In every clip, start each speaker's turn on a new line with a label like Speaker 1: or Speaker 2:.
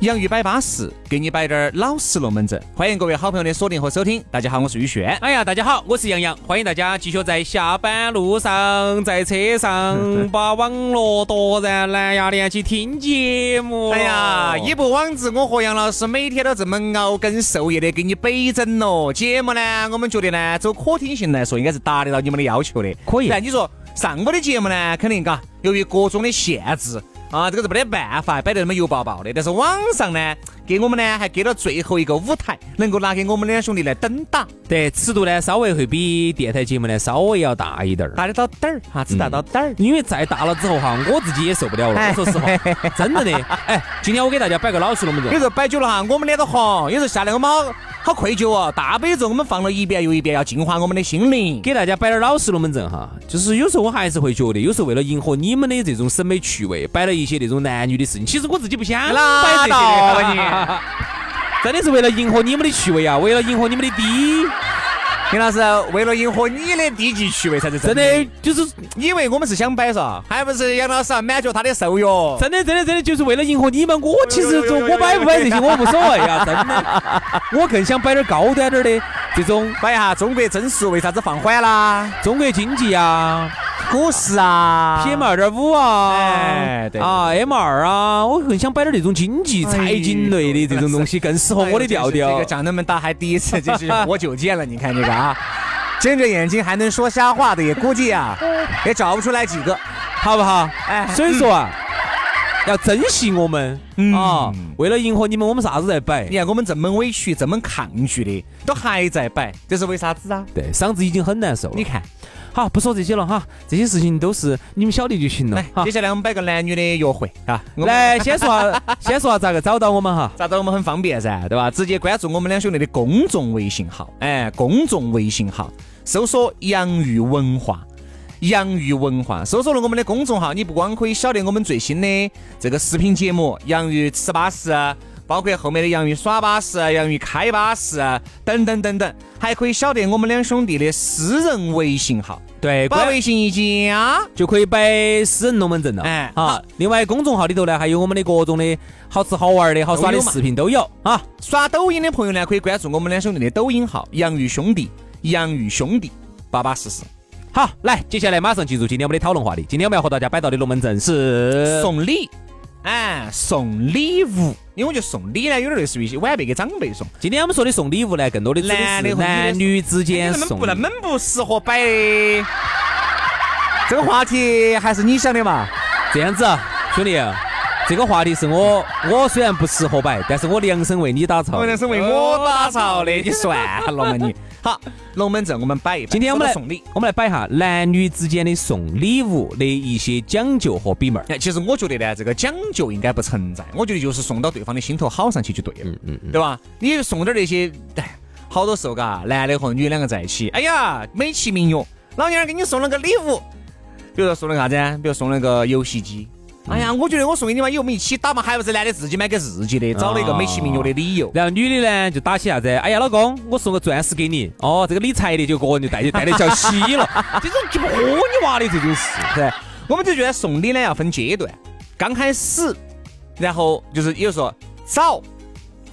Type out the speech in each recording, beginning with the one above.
Speaker 1: 洋芋摆巴适，给你摆点儿老实龙门阵。欢迎各位好朋友的锁定和收听。大家好，我是宇轩。
Speaker 2: 哎呀，大家好，我是杨洋。欢迎大家继续在下班路上、在车上把网络夺然蓝牙连起听节目。
Speaker 1: 哎呀，一部网子，我和杨老师每天都这么熬更受夜的给你北整咯。节目呢，我们觉得呢，走可听性来说，应该是达得到你们的要求的。
Speaker 2: 可以。
Speaker 1: 但你说上午的节目呢，肯定嘎，由于各种的限制。啊，这个是没得办法，摆得那么油爆爆的。但是网上呢，给我们呢还给了最后一个舞台，能够拿给我们两兄弟来登打。
Speaker 2: 对，尺度呢稍微会比电台节目呢稍微要大一点儿，
Speaker 1: 大得到点儿哈，只大到点儿。
Speaker 2: 因为再大了之后哈，我自己也受不了了。我说实话，真的的。哎，今天我给大家摆个老实龙门阵。
Speaker 1: 有时候摆久了哈，我们脸都红。有时候下来我们好。好愧疚哦！大悲咒我们放了一遍又一遍，要净化我们的心灵，
Speaker 2: 给大家摆点老实龙门阵哈。就是有时候我还是会觉得，有时候为了迎合你们的这种审美趣味，摆了一些那种男女的事情。其实我自己不想摆这些的，真的是为了迎合你们的趣味啊，为了迎合你们的低。
Speaker 1: 林老师，为了迎合你的低级趣味才是真
Speaker 2: 的，就是
Speaker 1: 以为我们是想摆嗦，还不是杨老师满足他的兽欲？
Speaker 2: 真的，真的，真的，就是为了迎合你们。我其实我摆不摆这些我无所谓啊，真的。我更想摆点高端点的这种，
Speaker 1: 摆一下中国真实为啥子放缓啦？
Speaker 2: 中国经济啊。
Speaker 1: 股市啊
Speaker 2: ，PM 二点五啊，
Speaker 1: 哎，对
Speaker 2: 啊，M 二啊，我更想摆点那种经济、财经类的这种东西，更适合我的调调。
Speaker 1: 这个长那么大还第一次，这是活久见了。你看这个啊，睁着眼睛还能说瞎话的，也估计啊，也找不出来几个，
Speaker 2: 好不好？哎，所以说啊，要珍惜我们啊，为了迎合你们，我们啥子在摆？
Speaker 1: 你看我们这么委屈、这么抗拒的，都还在摆，这是为啥子啊？
Speaker 2: 对，嗓子已经很难受了。
Speaker 1: 你看。
Speaker 2: 好，不说这些了哈，这些事情都是你们晓得就行了。
Speaker 1: 来，接下来我们摆个男女的约会啊。
Speaker 2: 来，先说下，先说下咋个找到我们哈？
Speaker 1: 找到我们很方便噻，对吧？直接关注我们两兄弟的公众微信号，哎，公众微信号搜索“洋芋文化”，洋芋文化搜索了我们的公众号，你不光可以晓得我们最新的这个视频节目《洋芋吃巴士》。包括后面的洋芋耍巴士、洋芋开巴士等等等等，还可以晓得我们两兄弟的私人微信号。
Speaker 2: 对，
Speaker 1: 把微信一加
Speaker 2: 就可以摆私人龙门阵了。哎，好。另外，公众号里头呢，还有我们的各种的好吃好玩的好耍的视频都有啊。
Speaker 1: 刷抖音的朋友呢，可以关注我们两兄弟的抖音号“洋芋兄弟”，洋芋兄弟，巴巴适适。
Speaker 2: 好，来，接下来马上进入今天我们的讨论话题。今天我们要和大家摆到的龙门阵是
Speaker 1: 送礼。哎，送礼物，因为我觉得送礼呢，有点类似于晚辈给长辈送。
Speaker 2: 今天我们说的送礼物呢，更多的
Speaker 1: 男
Speaker 2: 的男女之间送，
Speaker 1: 不那么不适合摆。这个话题还是你想的嘛？
Speaker 2: 这样子，兄弟，这个话题是我，我虽然不适合摆，但是我量身为你打造，
Speaker 1: 量身为我打造的，你算了嘛你。好，龙门阵我们摆一摆。
Speaker 2: 今天我们来
Speaker 1: 送礼，
Speaker 2: 我们来摆一下男女之间的送礼物的一些讲究和比门。
Speaker 1: 哎，其实我觉得呢，这个讲究应该不存在。我觉得就是送到对方的心头好上去就对了，嗯嗯，对吧？你送点那些，哎，好多时候嘎，男的和女两个在一起，哎呀，美其名曰，老娘儿给你送了个礼物，比如说送了啥子？比如送了个游戏机。哎呀，我觉得我送给你嘛，以后我们一起打嘛，还不是男的自己买给自己的，找了一个美其名曰的理由。
Speaker 2: 然后女的呢，就打起啥子？哎呀，老公，我送个钻石给你。哦，这个理财的就个人就带就带的叫稀了。这种就不喝你娃的这种事，
Speaker 1: 对。我们就觉得送礼呢要分阶段，刚开始，然后就是有时候早、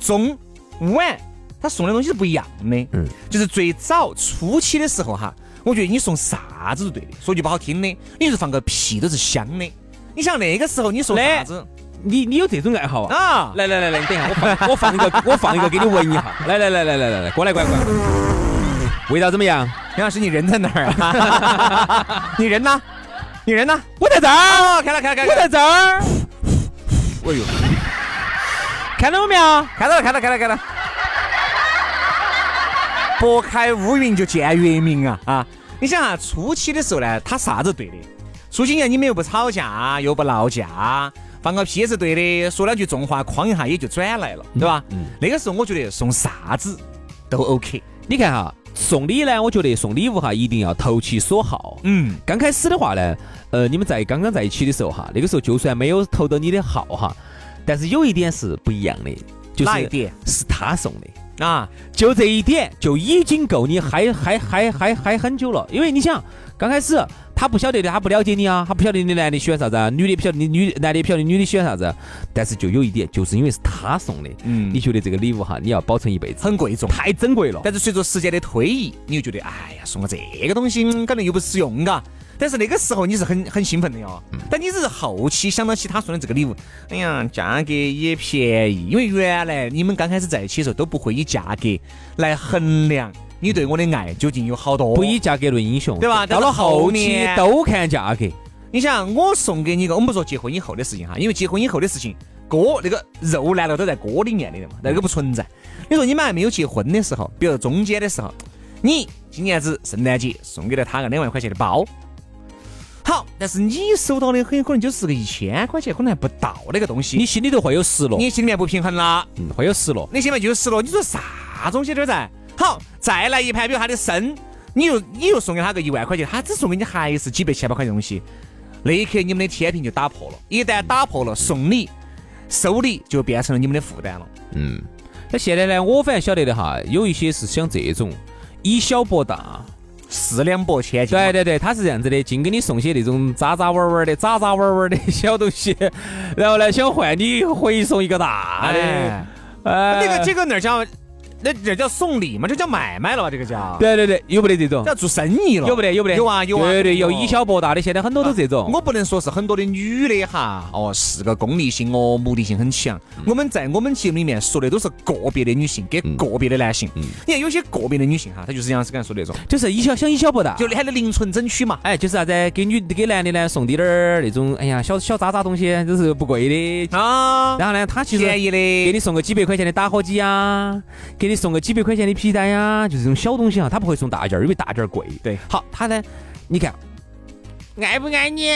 Speaker 1: 中、晚，他送的东西是不一样的。嗯。就是最早初期的时候哈，我觉得你送啥子都对的。说句不好听的，你是放个屁都是香的。你想那个时候你说啥子？
Speaker 2: 你你有这种爱好啊？啊！来来来来，你等一下，我放我放一个，我放一个给你闻一下。来来来来来来来，过来过来过来。味道怎么样？
Speaker 1: 杨老师，你人在哪儿啊？你人呢？你人呢？
Speaker 2: 我在这儿。
Speaker 1: 看了看了看
Speaker 2: 了，我在这儿。哎呦！看到了没有？
Speaker 1: 看到了，看到，看到，看到。拨开乌云就见月明啊啊！你想啊，初期的时候呢，他啥子对的？初几年你们又不吵架，又不闹架，放个屁是对的，说两句重话，哐一下也就转来了，对吧？嗯。那个时候我觉得送啥子都 OK。
Speaker 2: 你看哈，送礼呢，我觉得送礼物哈，一定要投其所好。嗯。刚开始的话呢，呃，你们在刚刚在一起的时候哈，那个时候就算没有投到你的号哈，但是有一点是不一样的，就是
Speaker 1: 哪一点？
Speaker 2: 是他送的。啊，就这一点就已经够你嗨嗨嗨嗨嗨很久了，因为你想，刚开始他不晓得的，他不了解你啊，他不晓得你男的喜欢啥子啊，女的不晓得你女男的不晓得女的喜欢啥子，但是就有一点，就是因为是他送的，嗯，你觉得这个礼物哈，你要保存一辈子，
Speaker 1: 很贵重，
Speaker 2: 太珍贵了。
Speaker 1: 但是随着时间的推移，你又觉得，哎呀，送个这个东西可能又不实用，嘎。但是那个时候你是很很兴奋的哟，但你只是后期想到起他送的这个礼物，哎呀，价格也便宜，因为原来你们刚开始在一起的时候都不会以价格来衡量你对我的爱究竟有好多，
Speaker 2: 不以价格论英雄，
Speaker 1: 对吧？
Speaker 2: 到了后期都看价格。
Speaker 1: 你想，我送给你个，我们不说结婚以后的事情哈，因为结婚以后的事情，锅那个肉难道都在锅里面的嘛？那个不存在。你说你们还没有结婚的时候，比如中间的时候，你今年子圣诞节送给了他个两万块钱的包。好，但是你收到的很有可能就是个一千块钱，可能还不到那个东西，
Speaker 2: 你心里头会有失落，
Speaker 1: 你心里面不平衡啦，
Speaker 2: 嗯，会有失落，
Speaker 1: 你心里面就有失落。你说啥东西都在？好，再来一盘，比如他的生，你又你又送给他个一万块钱，他只送给你还是几百千把块钱东西，那一刻你们的天平就打破了。一旦打破了，送礼收礼就变成了你们的负担了。
Speaker 2: 嗯，那现在呢，我反正晓得的哈，有一些是像这种以小博大。
Speaker 1: 四两拨千斤。
Speaker 2: 对对对，他是这样子的，净给你送些那种渣渣玩玩的、渣渣玩玩的小东西，然后呢，想换你回送一个大的。
Speaker 1: 哎，那个这个那儿讲。那这叫送礼吗？这叫买卖了吧？这个叫
Speaker 2: 对对对，有不得这种
Speaker 1: 叫做生意了？
Speaker 2: 有不得？有不得？
Speaker 1: 有啊有
Speaker 2: 啊，对对，有以小博大的，现在很多都这种。
Speaker 1: 我不能说是很多的女的哈，哦，是个功利性哦，目的性很强。我们在我们节目里面说的都是个别的女性给个别的男性。你看有些个别的女性哈，她就是杨思刚说那种，
Speaker 2: 就是以小想以小博大，
Speaker 1: 就喊的零存整取嘛。
Speaker 2: 哎，就是啥子给女给男的呢送滴点儿那种，哎呀小小渣渣东西，都是不贵的啊。然后呢，他其实
Speaker 1: 便宜的，
Speaker 2: 给你送个几百块钱的打火机啊，给你送个几百块钱的皮带呀，就是这种小东西啊，他不会送大件儿，因为大件儿贵。
Speaker 1: 对，
Speaker 2: 好，他呢，你看，爱不爱你？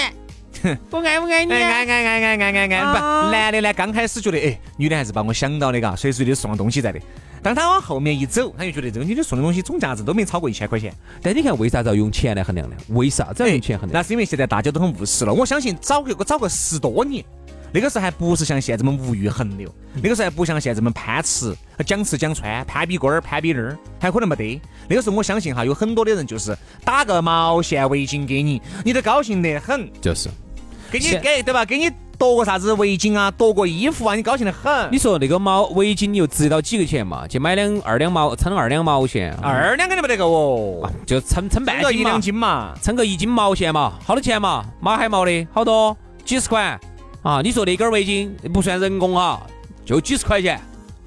Speaker 2: 我爱不爱你？
Speaker 1: 爱爱爱爱爱爱爱！不，男的呢，刚开始觉得，哎，女的还是把我想到的，嘎，随时随地送东西在的。当他往后面一走，他就觉得这个女的送的东西总价值都没超过一千块钱。
Speaker 2: 但你看，为啥子要用钱来衡量呢？为啥子要用钱衡量？
Speaker 1: 那是因为现在大家都很务实了。我相信，找个找个十多年。那个时候还不是像现在这么物欲横流，那个时候还不像现在这么攀吃、讲吃讲穿、攀比龟儿、攀比那儿，还可能没得。那个时候我相信哈，有很多的人就是打个毛线围巾给你，你都高兴得很。
Speaker 2: 就是，
Speaker 1: 给你给对吧？给你夺个啥子围巾啊，夺个衣服啊，你高兴得很。
Speaker 2: 你说那个毛围巾你又值到几个钱嘛？去买两二两毛，称二两毛线，
Speaker 1: 二两肯定没得够哦，
Speaker 2: 就称称半斤
Speaker 1: 一两斤嘛，
Speaker 2: 称个一斤毛线嘛，好多钱嘛？马海毛的好多，几十块。啊，你说那根围巾不算人工哈，就几十块钱，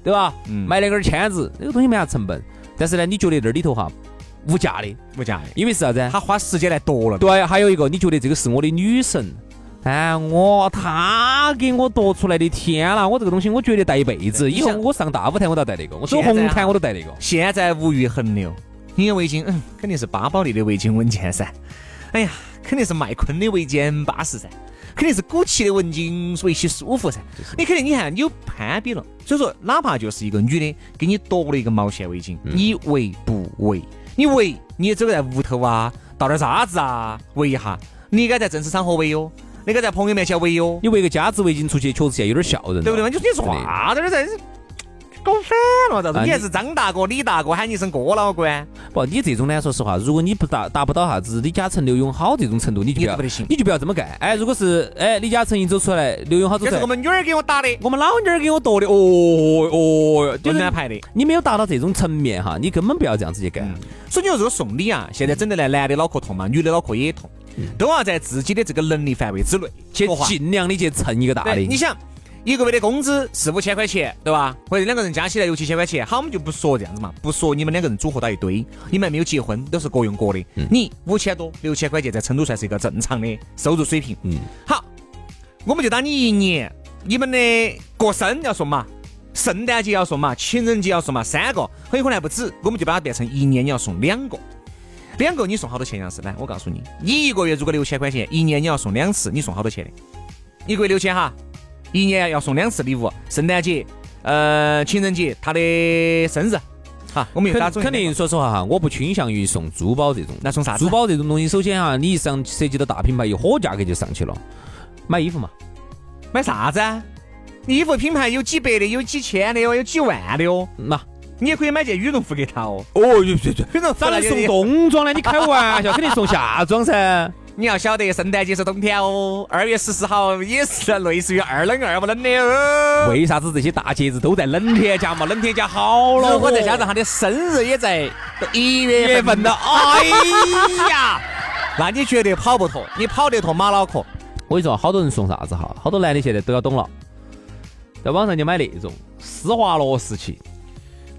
Speaker 2: 对吧？嗯，买那根签子，那个东西没啥成本，但是呢，你觉得这里头哈无价的，
Speaker 1: 无价的，
Speaker 2: 因为是啥子？
Speaker 1: 他花时间来夺了。
Speaker 2: 对，还有一个，你觉得这个是我的女神？哎，我他给我夺出来的，天啦！我这个东西我觉得戴一辈子，以后我上大舞台我都要戴那个，我走红毯我都戴那个。
Speaker 1: 现在物欲横流，你的围巾，嗯，肯定是巴宝莉的围巾稳健噻。哎呀，肯定是麦昆的围巾巴适噻。肯定是古奇的文巾围起舒服噻，你肯定你看你有攀比了，所以说哪怕就是一个女的给你夺了一个毛线围巾，你围不围？你围，你也走在屋头啊，倒点渣子啊，围一下，你应该在正式场合围哟，你该在朋友面前围哟，
Speaker 2: 你围个夹子围巾出去，确实现在有点笑人，
Speaker 1: 对不对嘛？就是你说啥子在？搞反了，咋子？你还是张大哥、李大哥喊你一声哥老倌？
Speaker 2: 不，你这种呢，说实话，如果你不达达不到啥子李嘉诚、刘永好这种程度，你就不要行，你就不要这么干。哎，如果是哎李嘉诚一走出来，刘永好走，
Speaker 1: 这是我们女儿给我打的，
Speaker 2: 我们老妞儿给我夺的。哦哦，
Speaker 1: 就是安排的。
Speaker 2: 你没有达到这种层面哈，你根本不要这样子去干。
Speaker 1: 所以你说这个送礼啊，现在整的呢，男的脑壳痛嘛，女的脑壳也痛，都要在自己的这个能力范围之内，
Speaker 2: 去尽量的去蹭一个大的。
Speaker 1: 你想。一个月的工资四五千块钱，对吧？或者两个人加起来六七千块钱，好，我们就不说这样子嘛，不说你们两个人组合到一堆，你们还没有结婚，都是各用各的。你五千多、六千块钱，在成都算是一个正常的收入水平。嗯，好，我们就当你一年，你们的过生要送嘛，圣诞节要送嘛，情人节要送嘛，三个很有可能还不止，我们就把它变成一年你要送两个。两个你送好多钱？样子来，我告诉你，你一个月如果六千块钱，一年你要送两次，你送好多钱的？一个月六千哈，一年要送两次礼物，圣诞节、呃情人节、他的生日。好，我们又打
Speaker 2: 肯肯定，说实话哈，我不倾向于送珠宝这种。
Speaker 1: 那送啥子？
Speaker 2: 珠宝这种东西，首先哈，你一上涉及到大品牌，一火价格就上去了。买衣服嘛，
Speaker 1: 买啥子？衣服品牌有几百的，有几千的哦，有几万的哦。
Speaker 2: 那
Speaker 1: 你也可以买件羽绒服给他哦。
Speaker 2: 哦，对对对，
Speaker 1: 羽绒服
Speaker 2: 咋能送冬装呢？你开玩笑，肯定送夏装噻。
Speaker 1: 你要晓得，圣诞节是冬天哦，二月十四号也是类似于二冷二不冷的哦。
Speaker 2: 为啥子这些大节日都在冷天家嘛？冷天家好了，
Speaker 1: 如果再加上他的生日也在一月份
Speaker 2: 了，哎
Speaker 1: 呀，那你绝对跑不脱，你跑得脱马脑壳。
Speaker 2: 我跟你说，好多人送啥子哈？好多男的现在都要懂了，在网上就买那种施华洛世奇。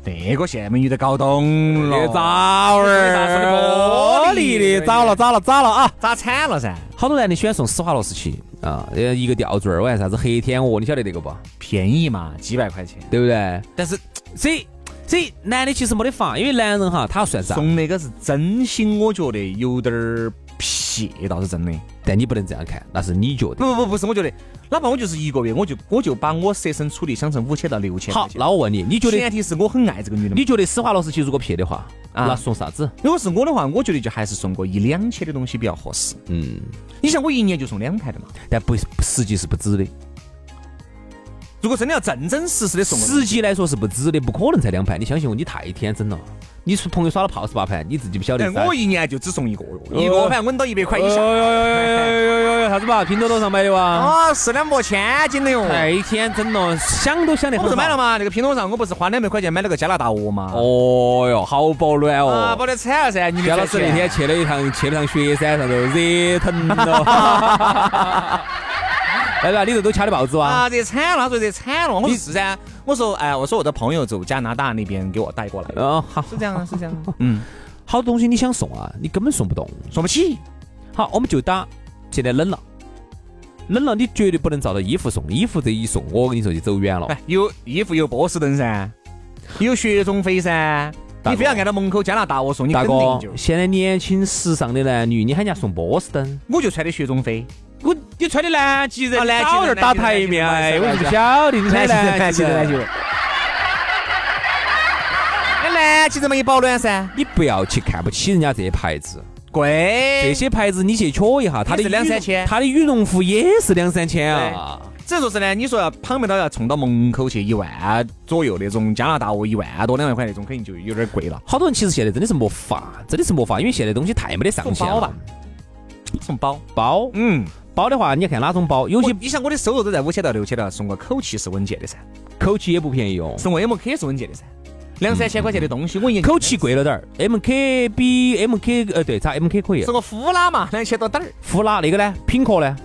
Speaker 1: 那个现在女都搞懂了，
Speaker 2: 咋儿？玻璃的，早了，早了，早了啊！
Speaker 1: 咋惨了噻？
Speaker 2: 好多男的喜欢送施华洛世奇啊，呃，一个吊坠儿，我还啥子黑天鹅，你晓得那个不？
Speaker 1: 便宜嘛，几百块钱，
Speaker 2: 对不对？
Speaker 1: 但是
Speaker 2: 这这男的其实没得法，因为男人哈，他要算啥？
Speaker 1: 送那个是真心，我觉得有点儿撇，倒是真的。
Speaker 2: 但你不能这样看，那是你觉得。
Speaker 1: 不不不，不是我觉得。哪怕我就是一个月，我就我就把我设身处地想成五千到六千。
Speaker 2: 好，那我问你，你觉得
Speaker 1: 前提是我很爱这个女的。
Speaker 2: 你觉得施华洛世奇如果撇的话，那送啥子？
Speaker 1: 如果是我的话，我觉得就还是送个一两千的东西比较合适。嗯，你像我一年就送两台的嘛，
Speaker 2: 但不实际是不止的。
Speaker 1: 如果真的要正正实实的送，
Speaker 2: 实际来说是不止的，不可能才两盘。你相信我，你太天真了。你是朋友耍了炮十八盘，你自己不晓得。
Speaker 1: 我一年就只送一个，一个盘稳到一百块以下。哟哟
Speaker 2: 哟哟哟哟！啥子嘛？拼多多上买的哇？
Speaker 1: 啊，是两拨千斤的哟！
Speaker 2: 太天真了，想都想得。
Speaker 1: 我不是买了吗？那个拼多多上，我不是花两百块钱买了个加拿大鹅吗？
Speaker 2: 哦哟，好保暖哦！
Speaker 1: 保得惨了噻！
Speaker 2: 姜老师那天去了一趟，去了趟雪山上头，热疼了。来吧，里头都掐的报纸哇！
Speaker 1: 啊，热惨了，他说热惨了。我说是噻，我说哎，我说我的朋友走加拿大那边给我带过来。
Speaker 2: 哦，好，
Speaker 1: 是这样，是这样。嗯，
Speaker 2: 好多东西你想送啊，你根本送不动，
Speaker 1: 送不起。
Speaker 2: 好，我们就打，现在冷了，冷了，你绝对不能照着衣服送，衣服这一送，我跟你说就走远了。
Speaker 1: 有衣服有波士顿噻，有雪中飞噻，你非要按到门口加拿大我送你，
Speaker 2: 大哥，现在年轻时尚的男女，你喊人家送波士顿，
Speaker 1: 我就穿的雪中飞。
Speaker 2: 我你穿的南极人，
Speaker 1: 南
Speaker 2: 极人打台面哎！我不晓得你穿
Speaker 1: 南极人，南极人。那南极人嘛，也保暖噻，
Speaker 2: 你不要去看不起人家这些牌子，
Speaker 1: 贵。
Speaker 2: 这些牌子你去瞧一下，它的
Speaker 1: 两三千，
Speaker 2: 它的羽绒服也是两三千啊。
Speaker 1: 只能说是呢，你说要旁边都要冲到门口去，一万左右那种加拿大鹅，一万多两万块那种，肯定就有点贵了。
Speaker 2: 好多人其实现在真的是没法，真的是没法，因为现在东西太没得上限了吧。
Speaker 1: 送包
Speaker 2: 包，嗯。包的话，你看哪种包？有些
Speaker 1: 你想我的收入都在五千到六千了，送个口气是稳健的噻。
Speaker 2: 口气也不便宜哦，
Speaker 1: 送个 M K 是稳健的噻，两三千块钱的东西，我一
Speaker 2: 口气贵了点儿。M K 比 M K 呃对，咋 M K 可以？
Speaker 1: 送个呼啦嘛，两千多点儿。
Speaker 2: 呼啦那个呢？品客呢？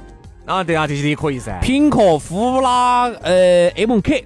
Speaker 1: 啊对啊，这些也可以噻。
Speaker 2: 品客、呼啦、呃 M K，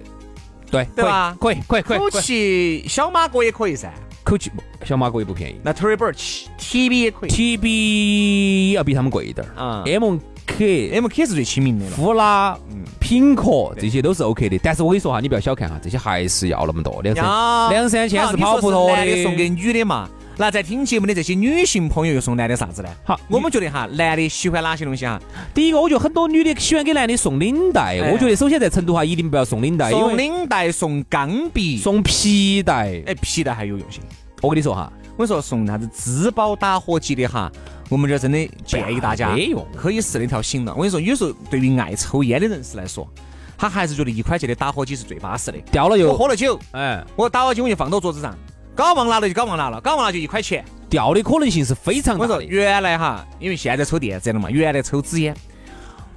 Speaker 2: 对
Speaker 1: 对吧？
Speaker 2: 可以可以可以。
Speaker 1: 口气小马哥也可以噻。
Speaker 2: 口气小马哥也不便宜。
Speaker 1: 那 Tory Birch T B 也可以。
Speaker 2: T B 要比他们贵一点儿啊。M K
Speaker 1: M K 是最亲民的了，
Speaker 2: 呼啦、品客这些都是 O K 的，但是我跟你说哈，你不要小看哈，这些还是要那么多两三两三千是跑不脱
Speaker 1: 的。送给女的嘛，那在听节目的这些女性朋友又送男的啥子呢？
Speaker 2: 好，
Speaker 1: 我们觉得哈，男的喜欢哪些东西哈？
Speaker 2: 第一个，我觉得很多女的喜欢给男的送领带，我觉得首先在成都哈，一定不要送领带，
Speaker 1: 送领带、送钢笔、
Speaker 2: 送皮带，
Speaker 1: 哎，皮带还有用心。
Speaker 2: 我跟你说哈，
Speaker 1: 我跟你说送啥子支宝打火机的哈。我们这真的建议大家可以试那条行了。我跟你说，有时候对于爱抽烟的人士来说，他还是觉得一块钱的打火机是最巴适的。
Speaker 2: 掉了又
Speaker 1: 我喝了酒，哎，我打火机我就放到桌子上，搞忘拿了就搞忘拿了，搞忘了就一块钱。
Speaker 2: 掉的可能性是非常大。
Speaker 1: 我说原来哈，因为现在抽电子烟了嘛，原来抽纸烟。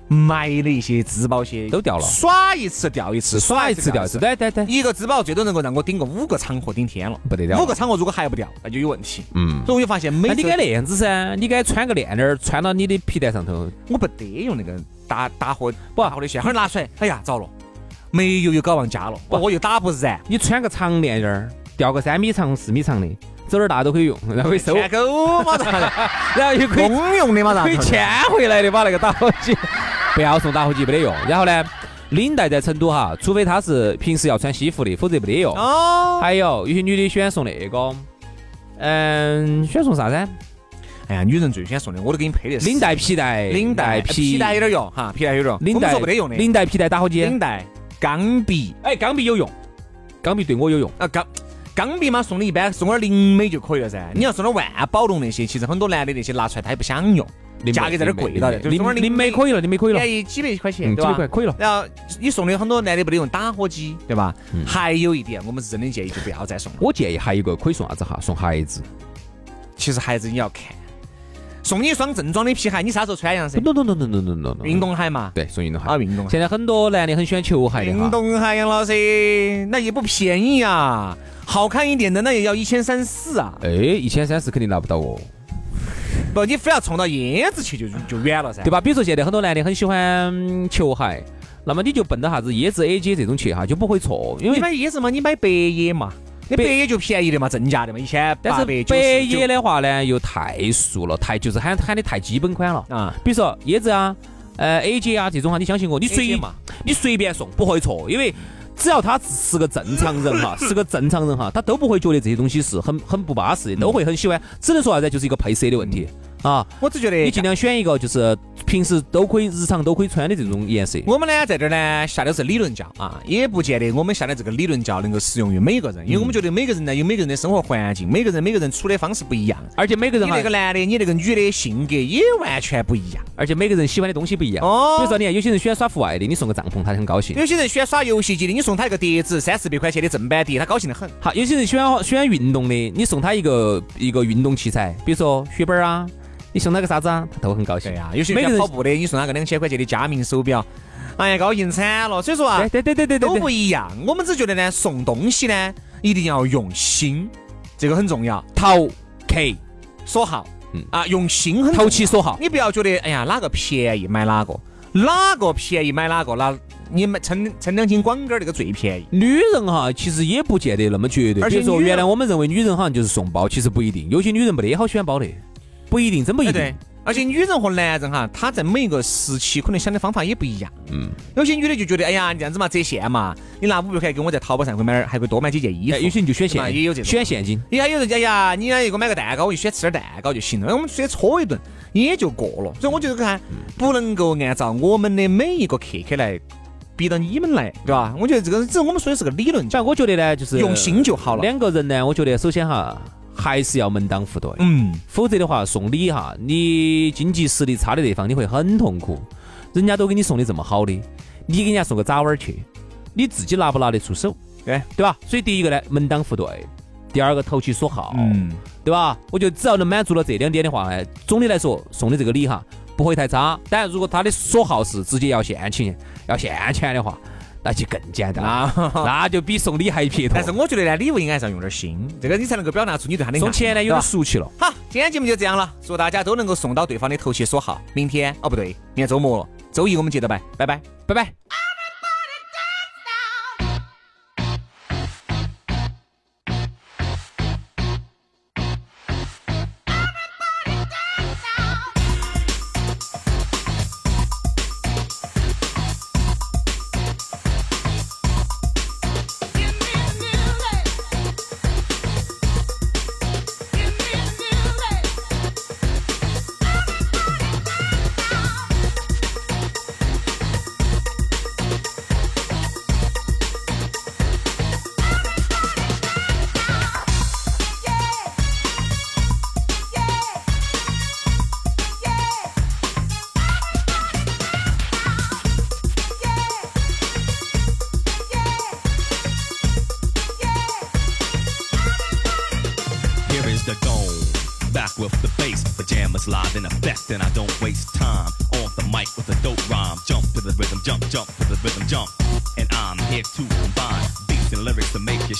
Speaker 1: 买的一些质保些
Speaker 2: 都掉了，
Speaker 1: 耍一次掉一次，
Speaker 2: 耍一次掉一次，对对对，
Speaker 1: 一个质保最多能够让我顶个五个场合顶天了，
Speaker 2: 不得了，
Speaker 1: 五个场合如果还不掉，那就有问题。嗯，所以我就发现，每
Speaker 2: 你该那样子噻，你该穿个链链穿到你的皮带上头。
Speaker 1: 我不得用那个打打火不打火的线，哈儿拿出来，哎呀糟了，煤油又搞忘加了，我又打不燃。
Speaker 2: 你穿个长链链，吊个三米长四米长的，走哪大都可以用，然后可以收。
Speaker 1: 狗嘛，
Speaker 2: 然后又可以
Speaker 1: 公用的嘛，
Speaker 2: 可以牵回来的把那个打火机。不要送打火机没得用，然后呢，领带在成都哈，除非他是平时要穿西服的，否则没得用。
Speaker 1: 哦，
Speaker 2: 还有有些女的喜欢送那个，嗯，喜欢送啥子？
Speaker 1: 哎呀，女人最喜欢送的，我都给你配的是
Speaker 2: 领带、皮带、
Speaker 1: 领带、
Speaker 2: 皮
Speaker 1: 皮带有点用哈，皮带有点用，
Speaker 2: 领带
Speaker 1: 说没得用的，
Speaker 2: 领带、皮带打火机。
Speaker 1: 领带、钢笔
Speaker 2: 哎，钢笔有用，钢笔对我有用。
Speaker 1: 啊钢。钢笔嘛，送的一般送点灵美就可以了噻。你要送点万宝龙那些，其实很多男的那些拿出来他也不想用，价格在那贵到的，就
Speaker 2: 是零美可以了，零美可以了，
Speaker 1: 便宜几百块钱，对吧？
Speaker 2: 几百块可以了。
Speaker 1: 然后你送的很多男的不得用打火机，对吧？还有一点，我们是真的建议就不要再送了。
Speaker 2: 我建议还有一个可以送啥子哈？送鞋子。
Speaker 1: 其实鞋子你要看。送你一双正装的皮鞋，你啥时候穿样
Speaker 2: 式？
Speaker 1: 运动鞋嘛。
Speaker 2: 对，送运动鞋。
Speaker 1: 啊，运动。
Speaker 2: 现在很多男的很喜欢球鞋
Speaker 1: 运动鞋，杨老师，那也不便宜啊，好看一点的那也要一千三四啊。
Speaker 2: 哎，一千三四肯定拿不到哦。
Speaker 1: 不，你非要冲到椰子去就就远了噻。
Speaker 2: 对吧？比如说现在很多男的很喜欢球鞋，那么你就奔到啥子椰子 AJ 这种去哈，就不会错，因为
Speaker 1: 你
Speaker 2: 为
Speaker 1: 买椰子嘛，你买白椰嘛，你白椰就便宜的嘛，正价的嘛，一千
Speaker 2: 但是白
Speaker 1: 十
Speaker 2: 椰的话呢，又太俗了，太就是喊喊的太基本款了。
Speaker 1: 啊，
Speaker 2: 比如说椰子啊，呃 AJ 啊这种哈，你相信我，你随
Speaker 1: 嘛
Speaker 2: 你随便送不会错，因为只要他是个正常人哈，是个正常人哈，他都不会觉得这些东西是很很不巴适的，都会很喜欢。只能说啥子，就是一个配色的问题啊。
Speaker 1: 我只觉得
Speaker 2: 你尽量选一个就是平时都可以、日常都可以穿的这种颜色。
Speaker 1: 我们呢在这儿呢下的是理论教啊，也不见得我们下的这个理论教能够适用于每个人，因为我们觉得每个人呢有每个人的生活环境，每个人每个人处的方式不一样。
Speaker 2: 而且每个
Speaker 1: 你
Speaker 2: 人哈
Speaker 1: 那个男的，你那个女的性格也完全不一样。
Speaker 2: 而且每个人喜欢的东西不一样。
Speaker 1: 哦
Speaker 2: 比如说，你看有些人喜欢耍户外的，你送个帐篷，他很高兴。
Speaker 1: 有些人喜欢耍游戏机的，你送他一个碟子三四百块钱的正版碟，他高兴得很。
Speaker 2: 好，有些人喜欢喜欢运动的，你送他一个一个运动器材，比如说雪板啊，你送他个啥子啊，他都很高兴。
Speaker 1: 对呀、有些
Speaker 2: 每个人
Speaker 1: 人跑步的，你送他个两千块钱的佳明手表，哎呀，高兴惨了。所以说啊，
Speaker 2: 对对对对对
Speaker 1: 都不一样。我们只觉得呢，送东西呢一定要用心，这个很重要。
Speaker 2: 投其
Speaker 1: 所好，
Speaker 2: 嗯
Speaker 1: 啊，用心很
Speaker 2: 投其所好。
Speaker 1: 你不要觉得，哎呀，哪个便宜买哪个，哪个便宜买哪个，那你们称称两斤广杆儿那个最便宜。
Speaker 2: 女人哈，其实也不见得那么绝对。
Speaker 1: 而且
Speaker 2: 说，原来我们认为女人好像就是送包，其实不一定。有些女人没得好喜欢包的，不一定，真不一定。
Speaker 1: 而且女人和男人哈，他在每一个时期可能想的方法也不一样。
Speaker 2: 嗯，
Speaker 1: 有些女的就觉得，哎呀，你这样子嘛，折现嘛，你拿五百块给我在淘宝上会买点，还会多买几件衣服。
Speaker 2: 哎有些人就选现，
Speaker 1: 也有这种
Speaker 2: 选现金。
Speaker 1: 也还有人家呀，你要给我买个蛋糕，我就选吃点蛋糕就行了。我们直接搓一顿也就过了。所以我觉得看不能够按照我们的每一个客客来逼到你们来，对吧？我觉得这个只是我们说的是个理论
Speaker 2: 反，正我觉得呢，就是
Speaker 1: 用心就好了。
Speaker 2: 两个人呢，我觉得首先哈，还是要门当户对。
Speaker 1: 嗯，
Speaker 2: 否则的话，送礼哈，你经济实力差的地方你会很痛苦。人家都给你送的这么好的，你给人家送个咋碗儿去，你自己拿不拿得出手？
Speaker 1: 对
Speaker 2: 对吧？所以第一个呢，门当户对；第二个投其所好，
Speaker 1: 嗯，
Speaker 2: 对吧？我觉得只要能满足了这两点的话呢，总的来说送的这个礼哈不会太差。当然，如果他的所好是直接要现钱，要现钱的话，那就更简单了，
Speaker 1: 那
Speaker 2: 那就比送礼还撇脱
Speaker 1: 但。是我觉得呢，礼物应该还是要用点心，这个你才能够表达出你对他的爱
Speaker 2: 送钱呢有点俗气了。
Speaker 1: 好，今天节目就这样了，祝大家都能够送到对方的投其所好。明天哦不对，明天周末了，周一我们接着拜，拜拜。
Speaker 2: 拜拜。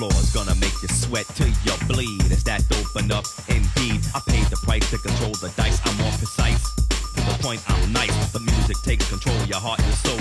Speaker 3: The dance floor. Gonna make you sweat till you bleed. It's that open up indeed. I paid the price to control the dice. I'm more precise. To the point, I'm nice. The music takes control. Your heart and soul